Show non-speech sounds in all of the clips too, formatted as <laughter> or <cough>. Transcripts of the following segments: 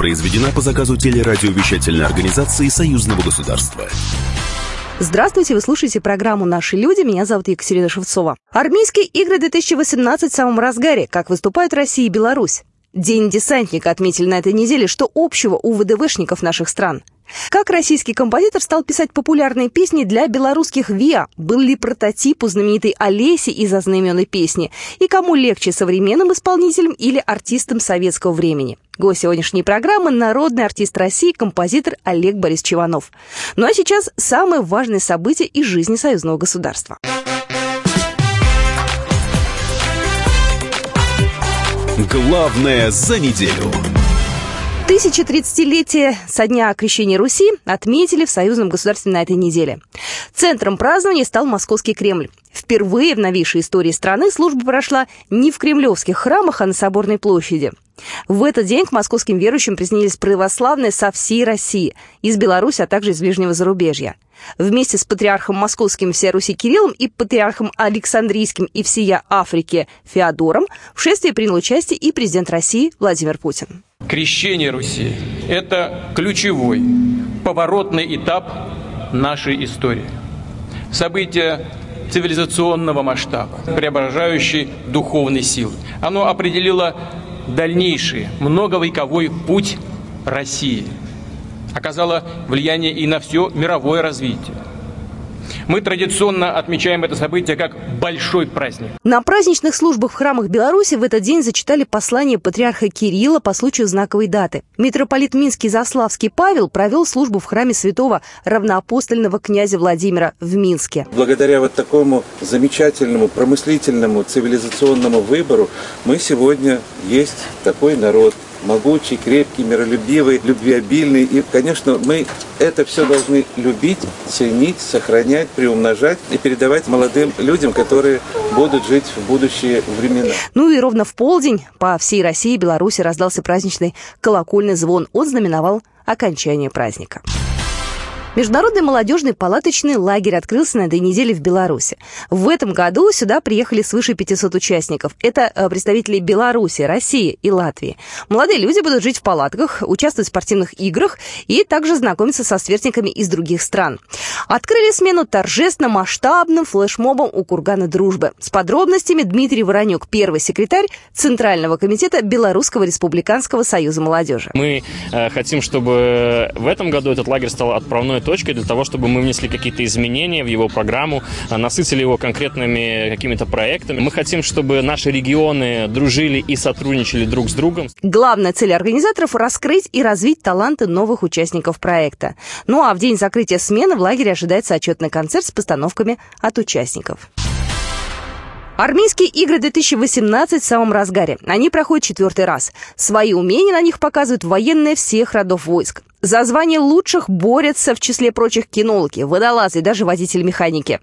Произведена по заказу телерадиовещательной организации Союзного государства. Здравствуйте, вы слушаете программу «Наши люди». Меня зовут Екатерина Шевцова. Армейские игры 2018 в самом разгаре. Как выступают Россия и Беларусь. День десантника отметили на этой неделе. Что общего у ВДВшников наших стран? Как российский композитор стал писать популярные песни для белорусских ВИА? Был ли прототип у знаменитой Олеси из ознаменной песни? И кому легче, современным исполнителям или артистам советского времени? Гость сегодняшней программы – народный артист России, композитор Олег Борис Чиванов. Ну а сейчас самое важное событие из жизни союзного государства. Главное за неделю. 1030-летие со дня крещения Руси отметили в союзном государстве на этой неделе. Центром празднования стал Московский Кремль. Впервые в новейшей истории страны служба прошла не в кремлевских храмах, а на Соборной площади. В этот день к московским верующим приснились православные со всей России, из Беларуси, а также из ближнего зарубежья. Вместе с патриархом московским всея Руси Кириллом и патриархом Александрийским и всея Африки Феодором в шествии принял участие и президент России Владимир Путин. Крещение Руси – это ключевой, поворотный этап нашей истории. Событие цивилизационного масштаба, преображающей духовной силы. Оно определило дальнейший многовековой путь России, оказало влияние и на все мировое развитие. Мы традиционно отмечаем это событие как большой праздник. На праздничных службах в храмах Беларуси в этот день зачитали послание патриарха Кирилла по случаю знаковой даты. Митрополит Минский Заславский Павел провел службу в храме святого равноапостольного князя Владимира в Минске. Благодаря вот такому замечательному промыслительному цивилизационному выбору мы сегодня есть такой народ, могучий, крепкий, миролюбивый, любвеобильный. И, конечно, мы это все должны любить, ценить, сохранять, приумножать и передавать молодым людям, которые будут жить в будущие времена. Ну и ровно в полдень по всей России и Беларуси раздался праздничный колокольный звон. Он знаменовал окончание праздника. Международный молодежный палаточный лагерь открылся на этой неделе в Беларуси. В этом году сюда приехали свыше 500 участников. Это э, представители Беларуси, России и Латвии. Молодые люди будут жить в палатках, участвовать в спортивных играх и также знакомиться со сверстниками из других стран. Открыли смену торжественно масштабным флешмобом у Кургана Дружбы. С подробностями Дмитрий Воронюк, первый секретарь Центрального комитета Белорусского республиканского союза молодежи. Мы э, хотим, чтобы в этом году этот лагерь стал отправной отправной точкой для того, чтобы мы внесли какие-то изменения в его программу, а, насытили его конкретными какими-то проектами. Мы хотим, чтобы наши регионы дружили и сотрудничали друг с другом. Главная цель организаторов – раскрыть и развить таланты новых участников проекта. Ну а в день закрытия смены в лагере ожидается отчетный концерт с постановками от участников. Армейские игры 2018 в самом разгаре. Они проходят четвертый раз. Свои умения на них показывают военные всех родов войск. За звание лучших борются, в числе прочих, кинологи, водолазы и даже водитель-механики.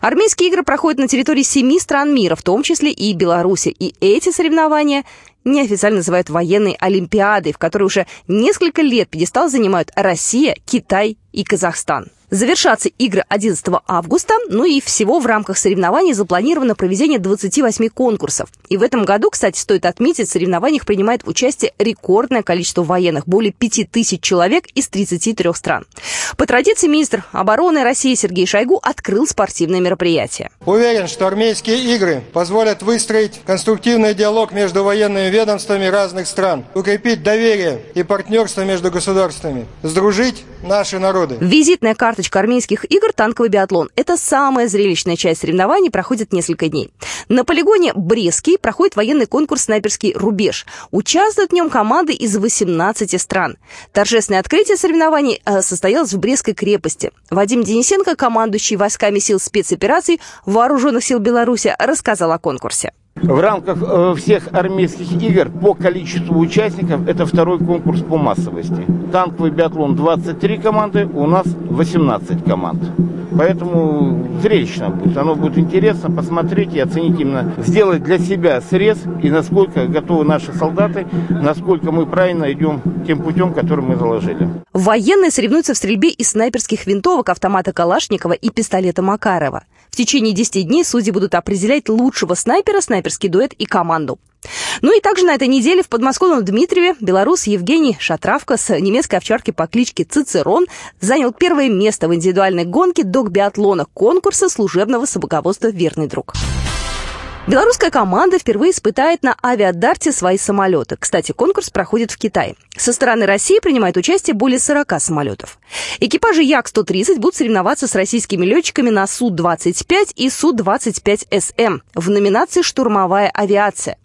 Армейские игры проходят на территории семи стран мира, в том числе и Беларуси. И эти соревнования неофициально называют военной олимпиадой, в которой уже несколько лет пьедестал занимают Россия, Китай и Казахстан. Завершатся игры 11 августа, ну и всего в рамках соревнований запланировано проведение 28 конкурсов. И в этом году, кстати, стоит отметить, в соревнованиях принимает участие рекордное количество военных, более 5000 человек из 33 стран. По традиции министр обороны России Сергей Шойгу открыл спортивное мероприятие. Уверен, что армейские игры позволят выстроить конструктивный диалог между военными ведомствами разных стран, укрепить доверие и партнерство между государствами, сдружить наши народы. Визитная карточка армейских игр «Танковый биатлон». Это самая зрелищная часть соревнований, проходит несколько дней. На полигоне Брестский проходит военный конкурс «Снайперский рубеж». Участвуют в нем команды из 18 стран. Торжественное открытие соревнований э, состоялось в Брестской крепости. Вадим Денисенко, командующий войсками сил спецопераций Вооруженных сил Беларуси, рассказал о конкурсе. В рамках э, всех армейских игр по количеству участников это второй конкурс по массовости. Танковый биатлон 23 команды, у нас 18 команд. Поэтому зрелищно будет. Оно будет интересно посмотреть и оценить именно, сделать для себя срез и насколько готовы наши солдаты, насколько мы правильно идем тем путем, который мы заложили. Военные соревнуются в стрельбе из снайперских винтовок, автомата Калашникова и пистолета Макарова. В течение 10 дней судьи будут определять лучшего снайпера, снайперский дуэт и команду. Ну и также на этой неделе в подмосковном Дмитриеве белорус Евгений Шатравка с немецкой овчарки по кличке Цицерон занял первое место в индивидуальной гонке док-биатлона конкурса служебного собаководства «Верный друг». Белорусская команда впервые испытает на авиадарте свои самолеты. Кстати, конкурс проходит в Китае. Со стороны России принимает участие более 40 самолетов. Экипажи Як-130 будут соревноваться с российскими летчиками на Су-25 и Су-25СМ в номинации «Штурмовая авиация».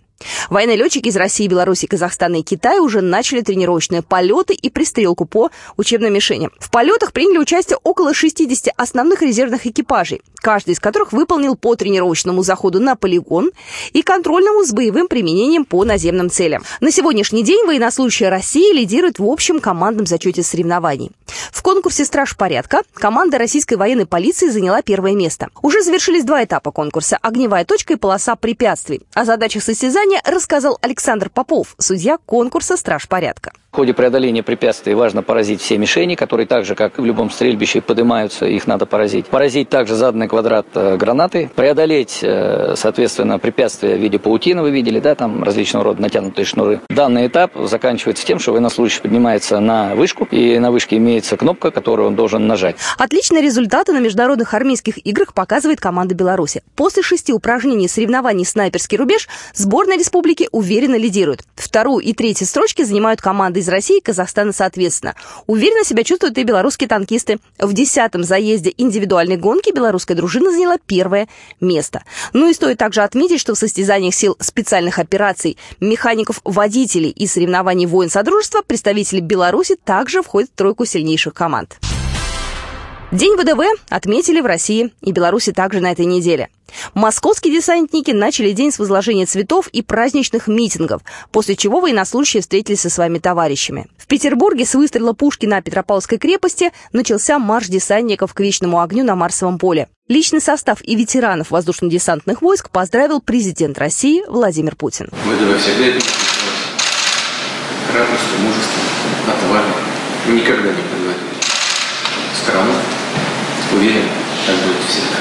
Военные летчики из России, Беларуси, Казахстана и Китая уже начали тренировочные полеты и пристрелку по учебным мишеням. В полетах приняли участие около 60 основных резервных экипажей, каждый из которых выполнил по тренировочному заходу на полигон и контрольному с боевым применением по наземным целям. На сегодняшний день военнослужащие России лидируют в общем командном зачете соревнований. В конкурсе «Страж порядка» команда российской военной полиции заняла первое место. Уже завершились два этапа конкурса – огневая точка и полоса препятствий. О задачах состязания рассказал Александр Попов, судья конкурса «Страж порядка». В ходе преодоления препятствий важно поразить все мишени, которые так же, как в любом стрельбище, поднимаются, их надо поразить. Поразить также заданный квадрат э, гранаты, преодолеть, э, соответственно, препятствия в виде паутины, вы видели, да, там различного рода натянутые шнуры. Данный этап заканчивается тем, что военнослужащий поднимается на вышку, и на вышке имеется кнопка, которую он должен нажать. Отличные результаты на международных армейских играх показывает команда Беларуси. После шести упражнений соревнований «Снайперский рубеж» сборная республики уверенно лидирует. Вторую и третью строчки занимают команды из России и Казахстана соответственно. Уверенно себя чувствуют и белорусские танкисты. В десятом заезде индивидуальной гонки белорусская дружина заняла первое место. Ну и стоит также отметить, что в состязаниях сил специальных операций, механиков-водителей и соревнований воин Содружества представители Беларуси также входят в тройку сильнейших команд. День ВДВ отметили в России и Беларуси также на этой неделе. Московские десантники начали день с возложения цветов и праздничных митингов, после чего военнослужащие встретились со своими товарищами. В Петербурге с выстрела пушки на Петропавловской крепости начался марш десантников к вечному огню на Марсовом поле. Личный состав и ветеранов воздушно-десантных войск поздравил президент России Владимир Путин. ВДВ всегда это храбростью, мужеством, отвагой. Никогда не подводили страну. Уверен, так будет всегда.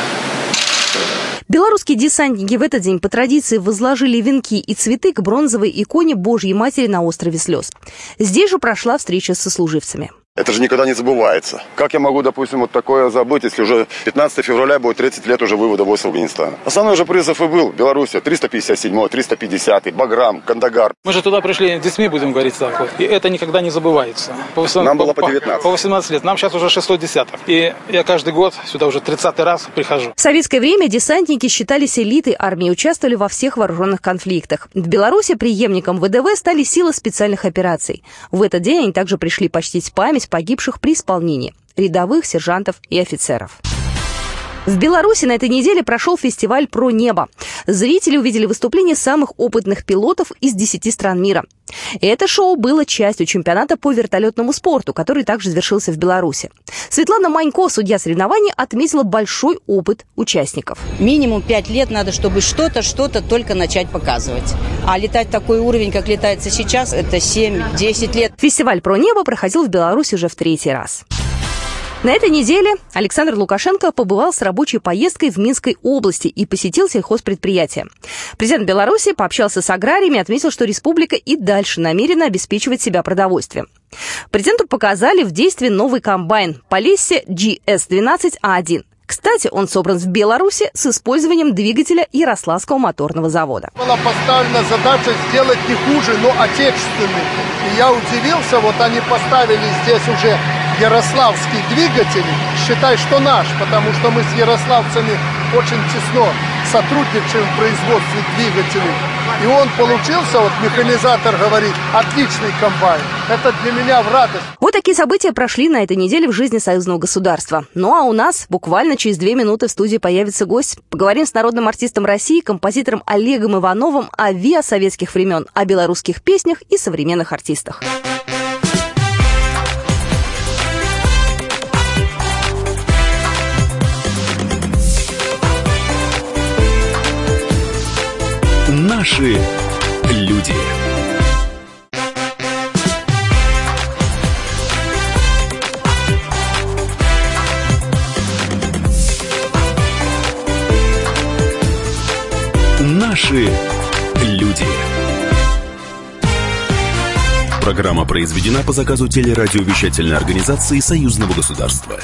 Белорусские десантники в этот день по традиции возложили венки и цветы к бронзовой иконе Божьей Матери на острове Слез. Здесь же прошла встреча с сослуживцами. Это же никогда не забывается. Как я могу, допустим, вот такое забыть, если уже 15 февраля будет 30 лет уже вывода войск Афганистана? Основной же призыв и был Белоруссия 357 350 Баграм, Кандагар. Мы же туда пришли детьми, будем говорить так вот. И это никогда не забывается. По 18, Нам было по 19. По 18 лет. Нам сейчас уже 6 десяток. И я каждый год сюда уже 30 раз прихожу. В советское время десантники считались элитой армии, участвовали во всех вооруженных конфликтах. В Беларуси преемником ВДВ стали силы специальных операций. В этот день они также пришли почтить память погибших при исполнении рядовых, сержантов и офицеров. В Беларуси на этой неделе прошел фестиваль «Про небо». Зрители увидели выступления самых опытных пилотов из 10 стран мира. Это шоу было частью чемпионата по вертолетному спорту, который также завершился в Беларуси. Светлана Манько, судья соревнований, отметила большой опыт участников. Минимум 5 лет надо, чтобы что-то, что-то только начать показывать. А летать такой уровень, как летается сейчас, это 7-10 лет. Фестиваль «Про небо» проходил в Беларуси уже в третий раз. На этой неделе Александр Лукашенко побывал с рабочей поездкой в Минской области и посетил сельхозпредприятие. Президент Беларуси пообщался с аграриями и отметил, что республика и дальше намерена обеспечивать себя продовольствием. Президенту показали в действии новый комбайн Полесье GS12A1. Кстати, он собран в Беларуси с использованием двигателя Ярославского моторного завода. Была поставлена задача сделать не хуже, но отечественный. И я удивился, вот они поставили здесь уже ярославский двигатель, считай, что наш, потому что мы с ярославцами очень тесно сотрудничаем в производстве двигателей. И он получился, вот механизатор говорит, отличный комбайн. Это для меня в радость. Вот такие события прошли на этой неделе в жизни союзного государства. Ну а у нас буквально через две минуты в студии появится гость. Поговорим с народным артистом России, композитором Олегом Ивановым о ВИА советских времен, о белорусских песнях и современных артистах. Наши люди. Наши люди. Программа произведена по заказу телерадиовещательной организации Союзного государства.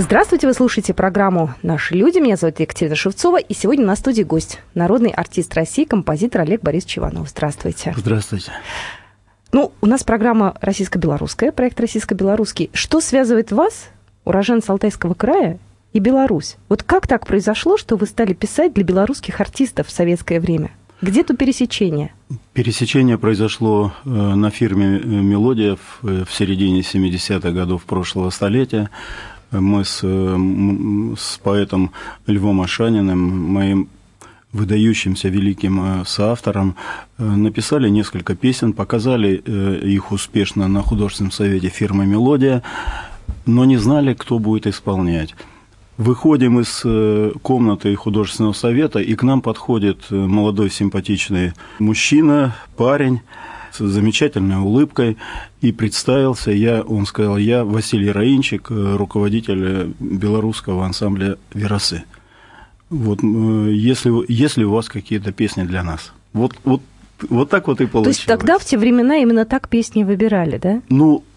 Здравствуйте, вы слушаете программу «Наши люди». Меня зовут Екатерина Шевцова, и сегодня на студии гость, народный артист России, композитор Олег Борисович Иванов. Здравствуйте. Здравствуйте. Ну, у нас программа российско-белорусская, проект российско-белорусский. Что связывает вас, уроженца Алтайского края, и Беларусь? Вот как так произошло, что вы стали писать для белорусских артистов в советское время? Где то пересечение? Пересечение произошло э, на фирме «Мелодия» в середине 70-х годов прошлого столетия мы с, э, с поэтом Львом Ашаниным, моим выдающимся великим э, соавтором, э, написали несколько песен, показали их успешно на художественном совете фирмы «Мелодия», но не знали, кто будет исполнять. Выходим из комнаты художественного совета, и к нам подходит молодой симпатичный мужчина, парень, с замечательной улыбкой и представился. Я, он сказал, я Василий Раинчик, э, руководитель белорусского ансамбля «Веросы». Вот, э, если, если у вас какие-то песни для нас. Вот, вот, вот так вот и получилось. То есть тогда в те времена именно так песни выбирали, да? Ну, Э,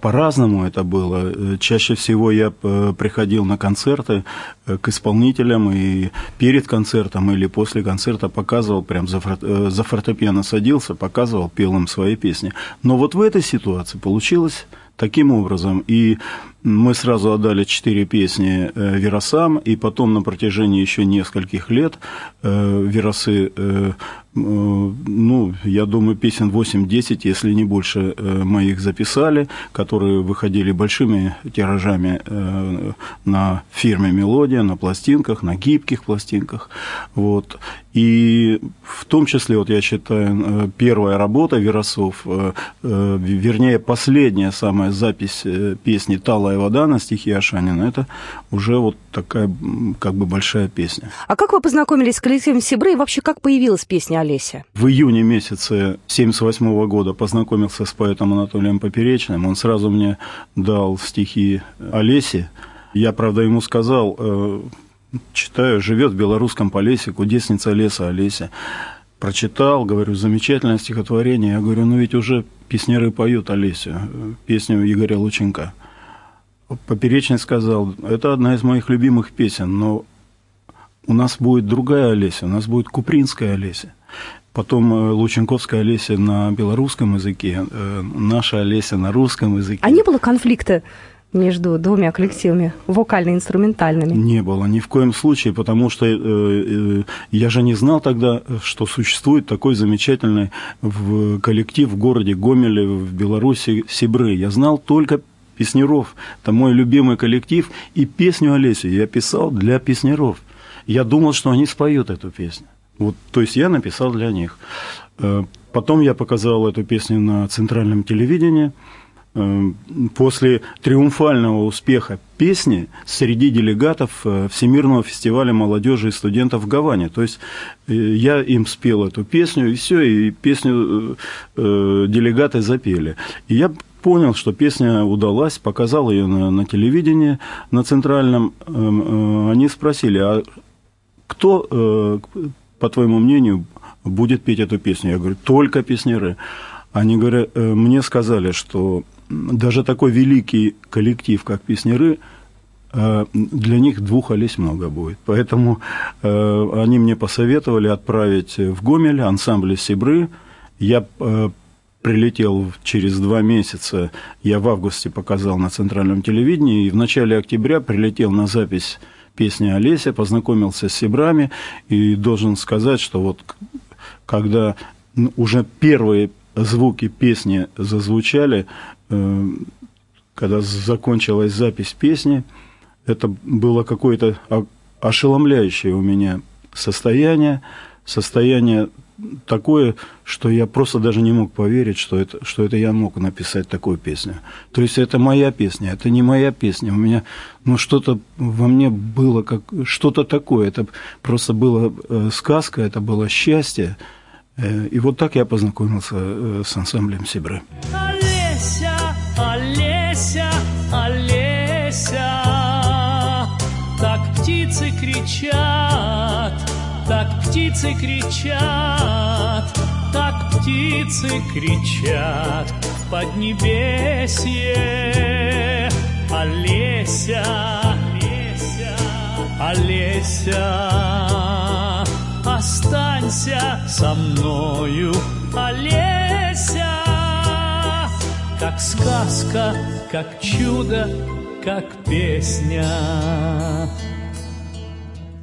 по-разному это было. Э, чаще всего я э, приходил на концерты к исполнителям и перед концертом или после концерта показывал, прям за, форте, за фортепиано садился, показывал, пел им свои песни. Но вот в этой ситуации получилось таким образом. И мы сразу отдали четыре песни Веросам, и потом на протяжении еще нескольких лет Веросы Э, ну, я думаю, песен 8-10, если не больше, э, мы их записали, которые выходили большими тиражами э, на фирме «Мелодия», на пластинках, на гибких пластинках. Вот. И в том числе, вот я считаю, первая работа Веросов, вернее, последняя самая запись песни «Талая вода» на стихи Ашанина, это уже вот такая как бы большая песня. А как вы познакомились с коллективом Сибры и вообще как появилась песня Олеся? В июне месяце 1978 года познакомился с поэтом Анатолием Поперечным. Он сразу мне дал стихи Олеси. Я, правда, ему сказал, э, читаю, живет в белорусском Полесе, кудесница леса Олеся. Прочитал, говорю, замечательное стихотворение. Я говорю, ну ведь уже песняры поют Олесю, песню Игоря Лученко. Поперечный сказал, это одна из моих любимых песен, но у нас будет другая Олеся, у нас будет Купринская Олеся. Потом э, Лученковская Олеся на белорусском языке, э, наша Олеся на русском языке. А не было конфликта между двумя коллективами, вокально-инструментальными? Не было, ни в коем случае, потому что э, э, я же не знал тогда, что существует такой замечательный в коллектив в городе Гомеле в Беларуси Сибры. Я знал только Песнеров. Это мой любимый коллектив. И песню Олесю я писал для Песнеров. Я думал, что они споют эту песню. Вот, то есть я написал для них. Э, потом я показал эту песню на центральном телевидении. Э, после триумфального успеха песни среди делегатов э, Всемирного фестиваля молодежи и студентов в Гаване. То есть я им спел эту песню, и все, и песню делегаты запели. И я понял, что песня удалась, показал ее на, на телевидении, на центральном. Эм, они спросили, а кто по твоему мнению, будет петь эту песню? Я говорю, только песнеры. Они говорят, «Э, мне сказали, что даже такой великий коллектив, как песнеры, э, для них двух Олесь много будет. Поэтому э, они мне посоветовали отправить в Гомель ансамбль Сибры. Я прилетел через два месяца, я в августе показал на центральном телевидении, и в начале октября прилетел на запись песни Олеся, познакомился с Сибрами, и должен сказать, что вот когда уже первые звуки песни зазвучали, э, когда закончилась запись песни, это было какое-то ошеломляющее у меня состояние, состояние такое, что я просто даже не мог поверить, что это, что это я мог написать такую песню. То есть это моя песня, это не моя песня. У меня ну, что-то во мне было, как что-то такое. Это просто была э, сказка, это было счастье. Э, и вот так я познакомился э, с ансамблем Сибры. Кричат так птицы кричат, так птицы кричат в поднебесье. Олеся, Олеся, Олеся, останься со мною, Олеся, как сказка, как чудо, как песня.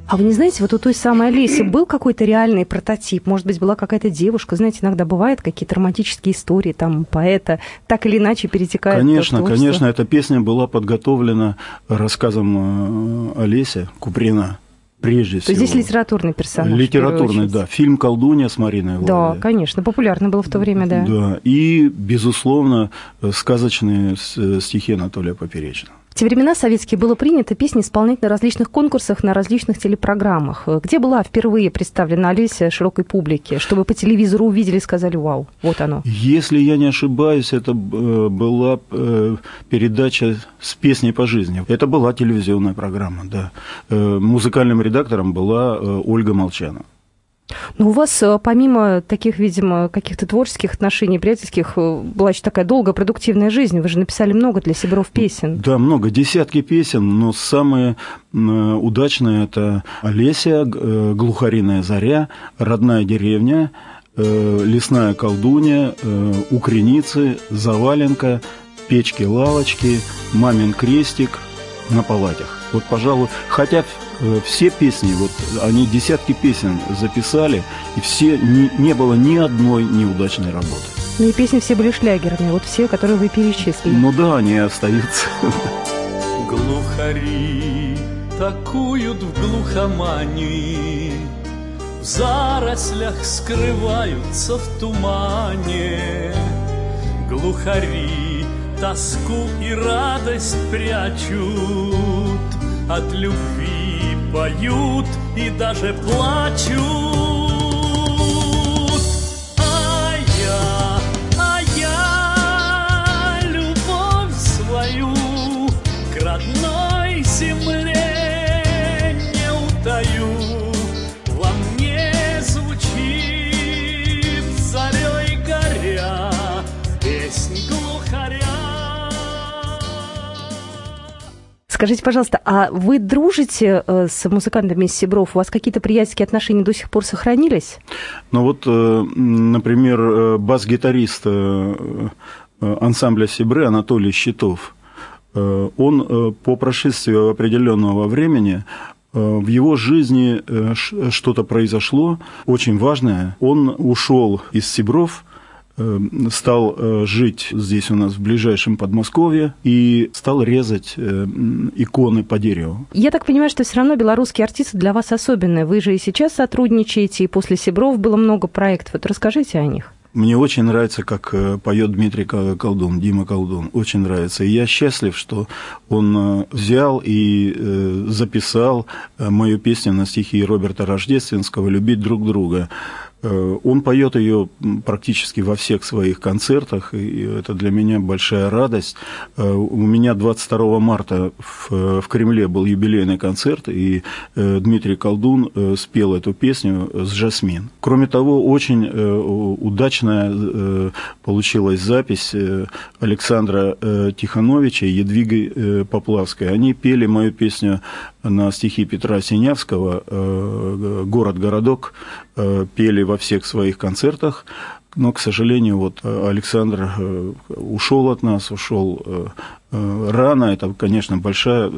А вы не знаете, вот у той самой Олеси был какой-то реальный прототип? Может быть, была какая-то девушка? Знаете, иногда бывают какие-то романтические истории там поэта, так или иначе перетекают Конечно, конечно, эта песня была подготовлена рассказом э, Олеся Куприна. Прежде То всего. здесь литературный персонаж. Литературный, да. Фильм «Колдунья» с Мариной Да, Влади. конечно, популярно было в то время, да. Да, и, безусловно, сказочные э, стихи Анатолия Поперечного. Те времена советские было принято песни исполнять на различных конкурсах, на различных телепрограммах. Э, Где была впервые представлена Олеся широкой публике, чтобы по телевизору увидели и сказали «Вау, вот оно». Если я не ошибаюсь, это э, была э, передача с песней по жизни. Это была телевизионная программа, да. Музыкальным редактором была Ольга Молчанова. Но у вас, э, помимо таких, видимо, каких-то творческих отношений, приятельских, э, была еще такая долгая, продуктивная жизнь. Вы же написали много для Сибиров песен. Да, много, десятки песен, но самые удачные это Олеся, э, Глухариная заря, Родная деревня, Лесная колдунья, Укреницы, Заваленка, Печки-лавочки, Мамин крестик на палатях. Вот, пожалуй, хотя все песни, вот они десятки песен записали, и все, не, не было ни одной неудачной работы. Ну и песни все были шлягерные, вот все, которые вы перечислили. Ну да, они остаются. Глухари такуют в глухомании, В зарослях скрываются в тумане. Глухари тоску и радость прячут, От любви поют и даже плачут. Скажите, пожалуйста, а вы дружите э, с музыкантами из Сибров? У вас какие-то приятельские отношения до сих пор сохранились? Ну вот, э, например, э, бас-гитарист ансамбля Сибры Анатолий Щитов, он по прошествию определенного времени в его жизни что-то произошло очень важное. Он ушел из Сибров, стал э, жить здесь у нас в ближайшем Подмосковье и стал резать э, иконы по дереву. Я так понимаю, что все равно белорусские артисты для вас особенные. Вы же и сейчас сотрудничаете, и после Сибров было много проектов. Вот расскажите о них. Мне очень нравится, как э, поет Дмитрий Колдун, Дима Колдун. Очень нравится. И я счастлив, что он э, взял и э, записал э, мою песню на стихи Роберта Рождественского «Любить друг друга». Э, Он поет ее практически во всех своих концертах, и это для меня большая радость. Э, У меня 22 марта в, в Кремле был юбилейный концерт, и э, Дмитрий Колдун э, спел эту песню с Жасмин. Кроме того, очень э, удачная э, получилась запись э, Александра э, Тихановича и Едвиги э, Поплавской. Они пели мою песню на стихи Петра Синявского э, «Город-городок», э, пели во всех своих концертах. Но, к сожалению, вот э, Александр ушел от нас, ушел рано. Это, конечно, большая,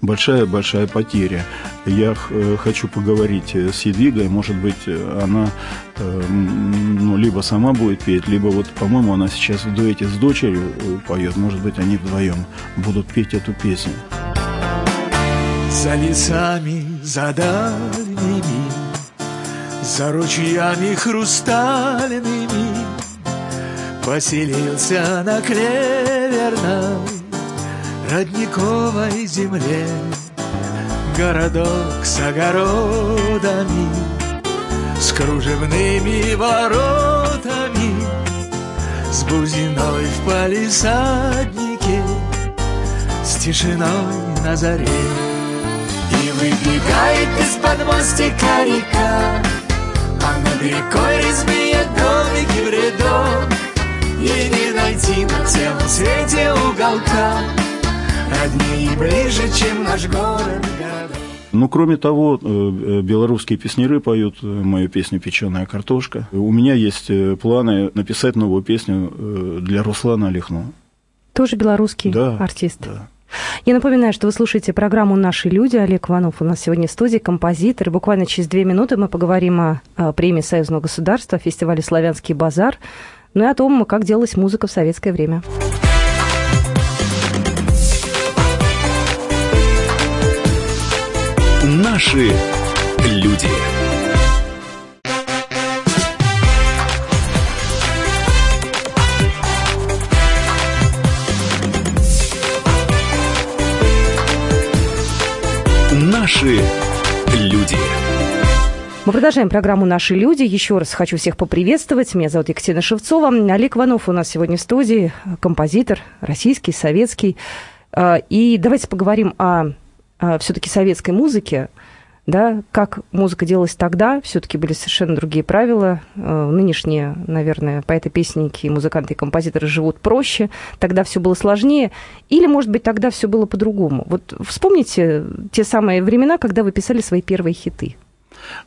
большая, большая потеря. Я хочу поговорить с Едвигой. Может быть, она ну, либо сама будет петь, либо вот, по-моему, она сейчас в дуэте с дочерью поет. Может быть, они вдвоем будут петь эту песню. За лесами, за дальними, За ручьями хрустальными Поселился на клеверной Родниковой земле. Городок с огородами С кружевными воротами С бузиной в палисаднике С тишиной на заре выбегает из-под мостика река Над рекой резные домики в рядок И не найти на целом свете уголка Роднее и ближе, чем наш город город Ну, кроме того, э, э, белорусские песняры поют э, мою песню «Печеная картошка». У меня есть планы написать новую песню для Руслана Олехно. Тоже белорусский Да, артист. Я напоминаю, что вы слушаете программу «Наши люди». Олег Иванов у нас сегодня в студии, композитор. Буквально через две минуты мы поговорим о премии Союзного государства, фестивале «Славянский базар», ну и о том, как делалась музыка в советское время. Наши люди. Наши люди. Мы продолжаем программу «Наши люди». Еще раз хочу всех поприветствовать. Меня зовут Екатерина Шевцова. Олег Иванов у нас сегодня в студии, композитор, российский, советский. А, И давайте поговорим о, все-таки советской музыке. Да, как музыка делалась тогда, все-таки были совершенно другие правила. Э, Нынешние, наверное, поэты-песенники, музыканты и композиторы живут проще. Тогда все было сложнее. Или, может быть, тогда все было по-другому. Вот вспомните те самые времена, когда вы писали свои первые хиты.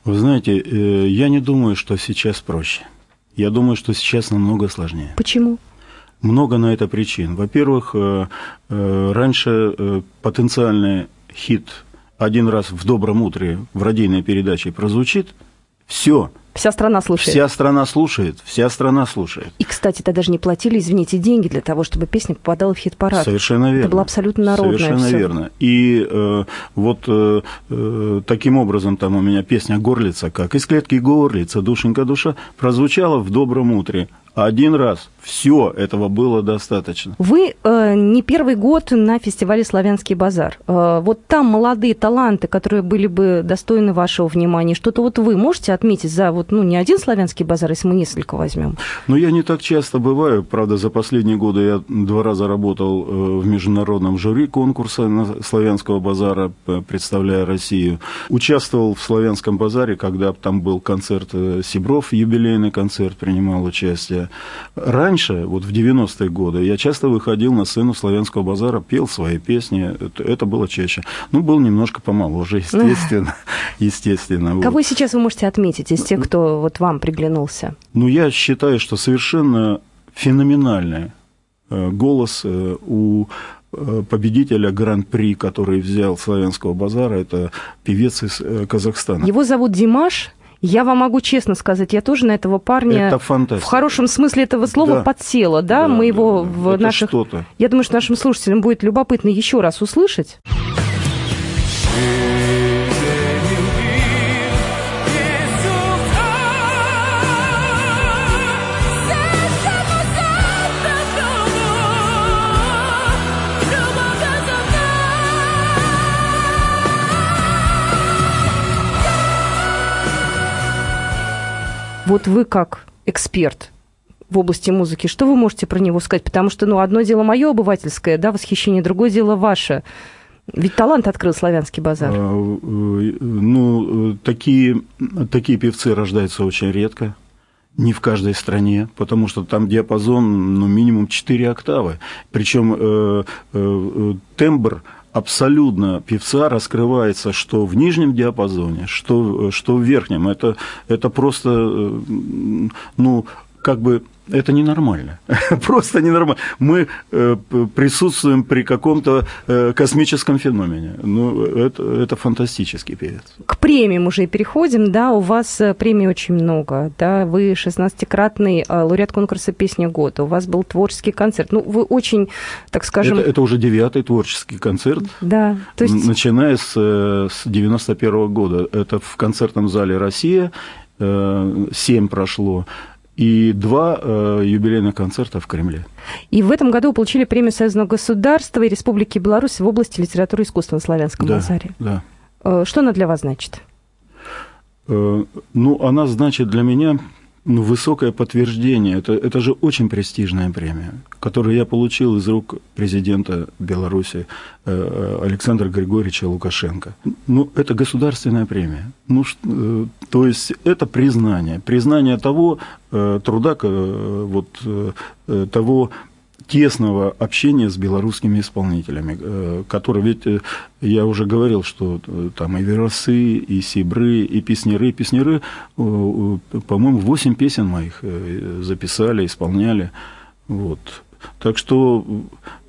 Вы знаете, э, я не думаю, что сейчас проще. Я думаю, что сейчас намного сложнее. Почему? Много на это причин. Во-первых, э, раньше потенциальный хит один раз в добром утре в радийной передаче прозвучит, все, Вся страна слушает. вся страна слушает, вся страна слушает. И, кстати, тогда же не платили, извините, деньги для того, чтобы песня попадала в хит-парад. Совершенно верно. Это было абсолютно народное Совершенно всё. верно. И э, вот э, э, таким образом там у меня песня «Горлица», как «Из клетки горлица, душенька душа» прозвучала в добром утре. Один раз. Все, этого было достаточно. Вы э, не первый год на фестивале «Славянский базар». Э, вот там молодые таланты, которые были бы достойны вашего внимания, что-то вот вы можете отметить за вот, ну, не один «Славянский базар», если мы несколько возьмем? Но я не так часто бываю. Правда, за последние годы я два раза работал э, в международном жюри конкурса Славянского базара, представляя Россию. Участвовал в Славянском базаре, когда там был концерт э, Сибров, юбилейный концерт, принимал участие. Раньше, вот в 90-е годы, я часто выходил на сцену Славянского базара, пел свои песни. Это, было чаще. Ну, был немножко помоложе, <laughs> естественно. Естественно. вот. Кого сейчас вы можете отметить из тех, кто вот вам приглянулся? Ну, я считаю, что совершенно феноменальный э, голос э, у э, победителя гран-при, который взял Славянского базара, это певец из э, Казахстана. Его зовут Димаш. Я вам могу честно сказать, я тоже на этого парня Это в хорошем смысле этого слова Да. подсела, да? Да, Мы его да, да. в Это наших... что-то. Я думаю, что нашим слушателям будет любопытно еще раз услышать. Вот вы как эксперт в области музыки, что вы можете про него сказать? Потому что, ну, одно дело мое обывательское, да, восхищение, другое дело ваше. Ведь талант открыл славянский базар. Э, э, Ну, э, такие, такие певцы рождаются очень редко. Не в каждой стране, потому что там диапазон, ну, минимум 4 октавы. Причем э, э, э, тембр абсолютно певца раскрывается что в нижнем диапазоне, что, что в верхнем. Это, это просто, э, ну, как бы это ненормально. <laughs> Просто ненормально. Мы э, присутствуем при каком-то э, космическом феномене. Ну, это, это фантастический певец. К премиям уже и переходим, да, у вас э, премий очень много, да, вы 16-кратный э, лауреат конкурса «Песня года», у вас был творческий концерт, ну, вы очень, так скажем... Это, это уже девятый творческий концерт. Да, то есть... Начиная с, с 91 года. Это в концертном зале «Россия». Семь прошло. И два э, юбилейных концерта в Кремле. И в этом году вы получили премию Союзного государства и Республики Беларусь в области литературы и искусства на Славянском Да, базаре. да. Э, Что она для вас значит? Э, Ну, она значит для меня ну, высокое подтверждение. Это, это же очень престижная премия, которую я получил из рук президента Беларуси э, Александра Григорьевича Лукашенко. Ну, это государственная премия. Ну, э, то есть это признание. Признание того э, труда, вот, того тесного общения с белорусскими исполнителями, э, которые ведь, э, я уже говорил, что э, там и веросы, и сибры, и песнеры. Песнеры, по-моему, 8 песен моих записали, исполняли. Вот. Так что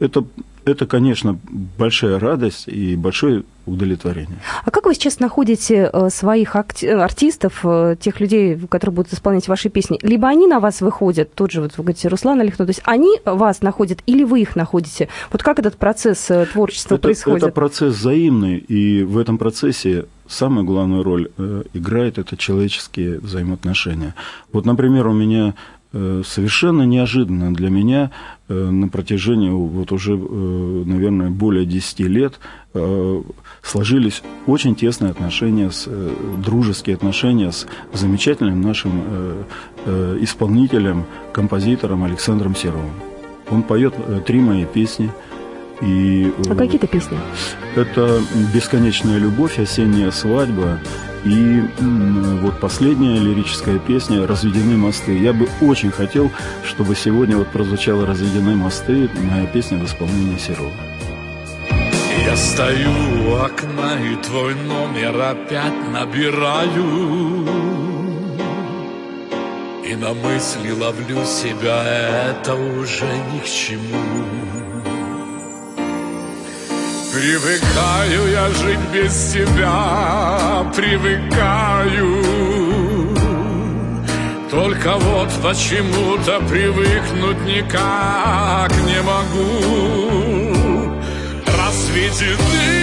это это, конечно, большая радость и большое удовлетворение. А как вы сейчас находите э, своих артистов, э, тех людей, которые будут исполнять ваши песни? Либо они на вас выходят, тот же, вот вы говорите, Руслан Алихно, то есть они вас находят или вы их находите? Вот как этот процесс э, творчества это, происходит? Это процесс взаимный, и в этом процессе самую главную роль играет это человеческие взаимоотношения. Вот, например, у меня Э, совершенно неожиданно для меня э, на протяжении вот уже, э, наверное, более 10 лет сложились очень тесные отношения, с, дружеские отношения с замечательным нашим исполнителем, композитором Александром Серовым. Он поет три мои песни. И, а какие-то песни? Это «Бесконечная любовь», «Осенняя свадьба», и вот последняя лирическая песня «Разведены мосты». Я бы очень хотел, чтобы сегодня вот прозвучала «Разведены мосты», моя песня в исполнении Серова. Я стою у окна и твой номер опять набираю И на мысли ловлю себя, это уже ни к чему Привыкаю я жить без тебя, привыкаю. Только вот почему-то привыкнуть никак не могу. Рассветены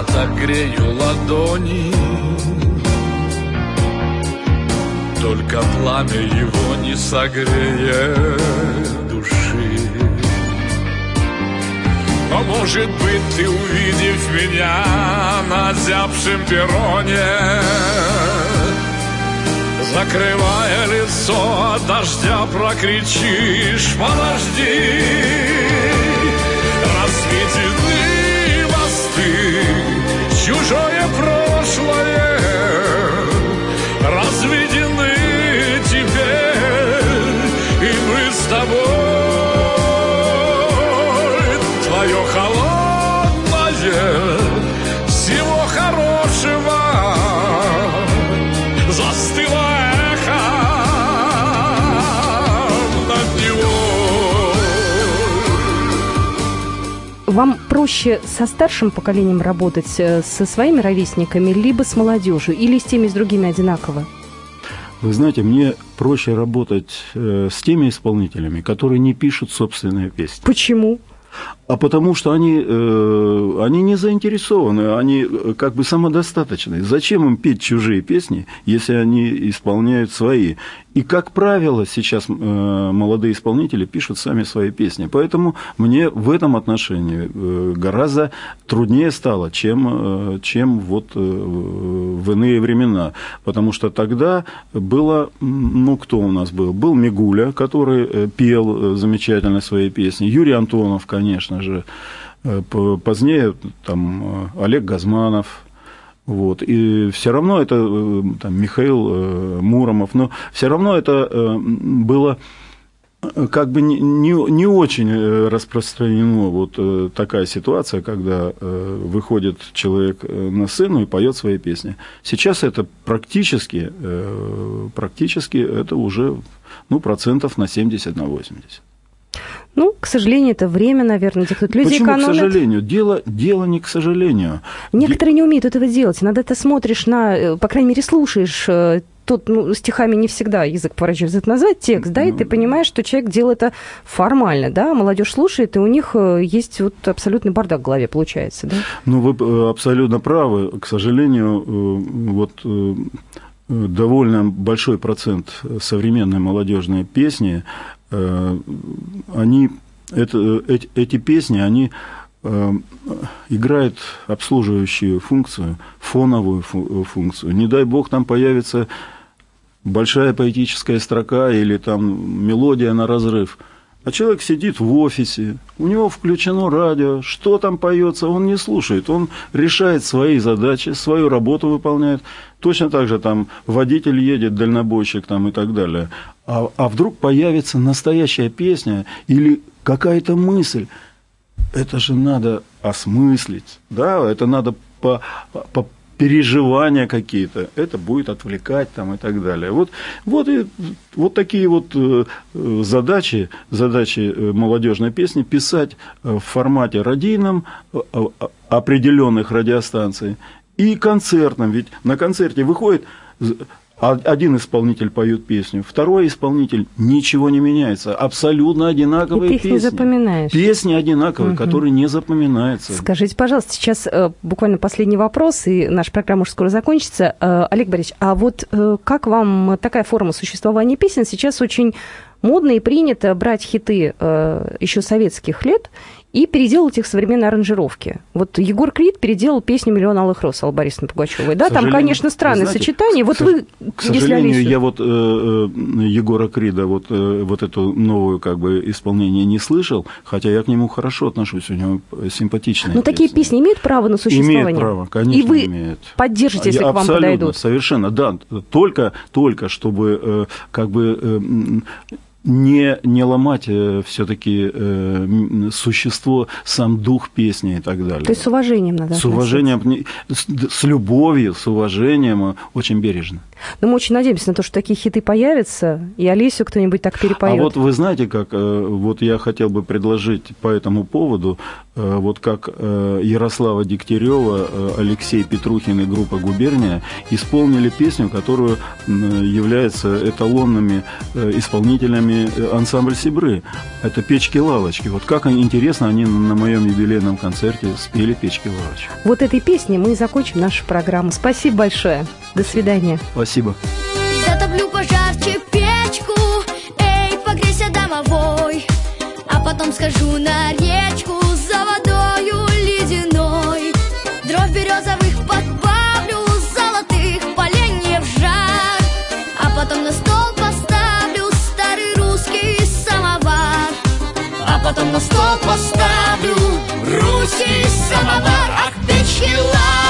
отогрею ладони Только пламя его не согреет души Но может быть ты, увидев меня на зябшем перроне Закрывая лицо от дождя, прокричишь «Подожди!» Вам проще со старшим поколением работать, э, со своими ровесниками, либо с молодежью, или с теми, с другими одинаково? Вы знаете, мне проще работать э, с теми исполнителями, которые не пишут собственные песни. Почему? А потому что они, э, они не заинтересованы, они э, как бы самодостаточны. Зачем им петь чужие песни, если они исполняют свои? И, как правило, сейчас э, молодые исполнители пишут сами свои песни. Поэтому мне в этом отношении гораздо труднее стало, чем, чем вот в иные времена. Потому что тогда было, ну, кто у нас был? Был Мигуля, который пел замечательно свои песни, Юрий Антонов, конечно же. Э, позднее там Олег Газманов, вот. И все равно это э, там, Михаил э, Муромов, но все равно это э, было как бы не, не очень распространено вот такая ситуация, когда выходит человек на сцену и поет свои песни. Сейчас это практически, практически это уже ну, процентов на 70, на 80. Ну, к сожалению, это время, наверное, тех, тут люди Почему, экономят. к сожалению? Дело, дело не к сожалению. Некоторые не умеют этого делать. Иногда ты смотришь на, э, по крайней мере, слушаешь э, тут ну, стихами не всегда язык поворачивается назвать, текст, да, и ты понимаешь, что человек делает это формально, да, молодежь слушает, и у них э, есть вот абсолютный бардак в голове, получается, да? Ну, вы абсолютно правы. К сожалению, вот довольно большой процент современной молодежной песни, они, это, эти, эти песни, они э, играют обслуживающую функцию, фоновую фу- функцию. Не дай бог там появится большая поэтическая строка или там мелодия на разрыв. А человек сидит в офисе, у него включено радио, что там поется, он не слушает, он решает свои задачи, свою работу выполняет. Точно так же там водитель едет, дальнобойщик там и так далее. А, а вдруг появится настоящая песня или какая-то мысль, это же надо осмыслить, да, это надо по, по переживания какие-то, это будет отвлекать там и так далее. Вот, вот, и, вот такие вот э, задачи, задачи э, молодежной песни писать э, в формате радийном определенных радиостанций и концертном. Ведь на концерте выходит один исполнитель поет песню, второй исполнитель ничего не меняется, абсолютно одинаковые И ты их не песни. запоминаешь. Песни одинаковые, Мгм. которые не запоминаются. Скажите, пожалуйста, сейчас э, буквально последний вопрос, и наша программа уже скоро закончится. Э, Олег Борисович, а вот э, как вам такая форма существования песен? Сейчас очень модно и принято брать хиты э, еще советских лет и переделать их в современной аранжировке. Вот Егор Крид переделал песню «Миллион алых роз» Аллы Борисовны Пугачевой. Да, там, конечно, странное знаете, сочетание. Вот к вы, К сожалению, Алису- я вот э, э, Егора Крида, вот, э, вот эту новую как бы исполнение не слышал, хотя я к нему хорошо отношусь, у него симпатичные Но такие песни имеют право на существование? Имеет право, конечно, И вы имеет. поддержите, если Я к вам Абсолютно, подойдут? совершенно, да. Только, только чтобы э, как бы э, не, не ломать все-таки существо, сам дух песни и так далее. То есть с уважением надо С относиться. уважением, с, с любовью, с уважением, э, очень бережно. Но мы очень надеемся на то, что такие хиты появятся, и Олесю кто-нибудь так перепоет. А вот вы знаете, как э, вот я хотел бы предложить по этому поводу, э, вот как э, Ярослава Дегтярева, Алексей Петрухин и группа «Губерния» исполнили песню, которую является эталонными исполнителями ансамбль «Сибры». Это «Печки-лавочки». Вот как интересно они на моем юбилейном концерте спели «Печки-лавочки». Вот этой песней мы и закончим нашу программу. Спасибо большое. До свидания. Спасибо. Затоплю пожарче печку, эй, погрейся домовой, а потом схожу на речку за водою ледяной. Дров березовых подбавлю, золотых поленьев жар, а потом на стол поставлю старый русский самовар. А потом на стол поставлю русский самовар. Ах, печки, лавочки,